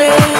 baby.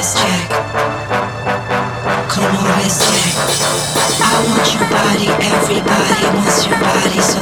best check. Come on, let's check. I want your body, everybody wants your body. So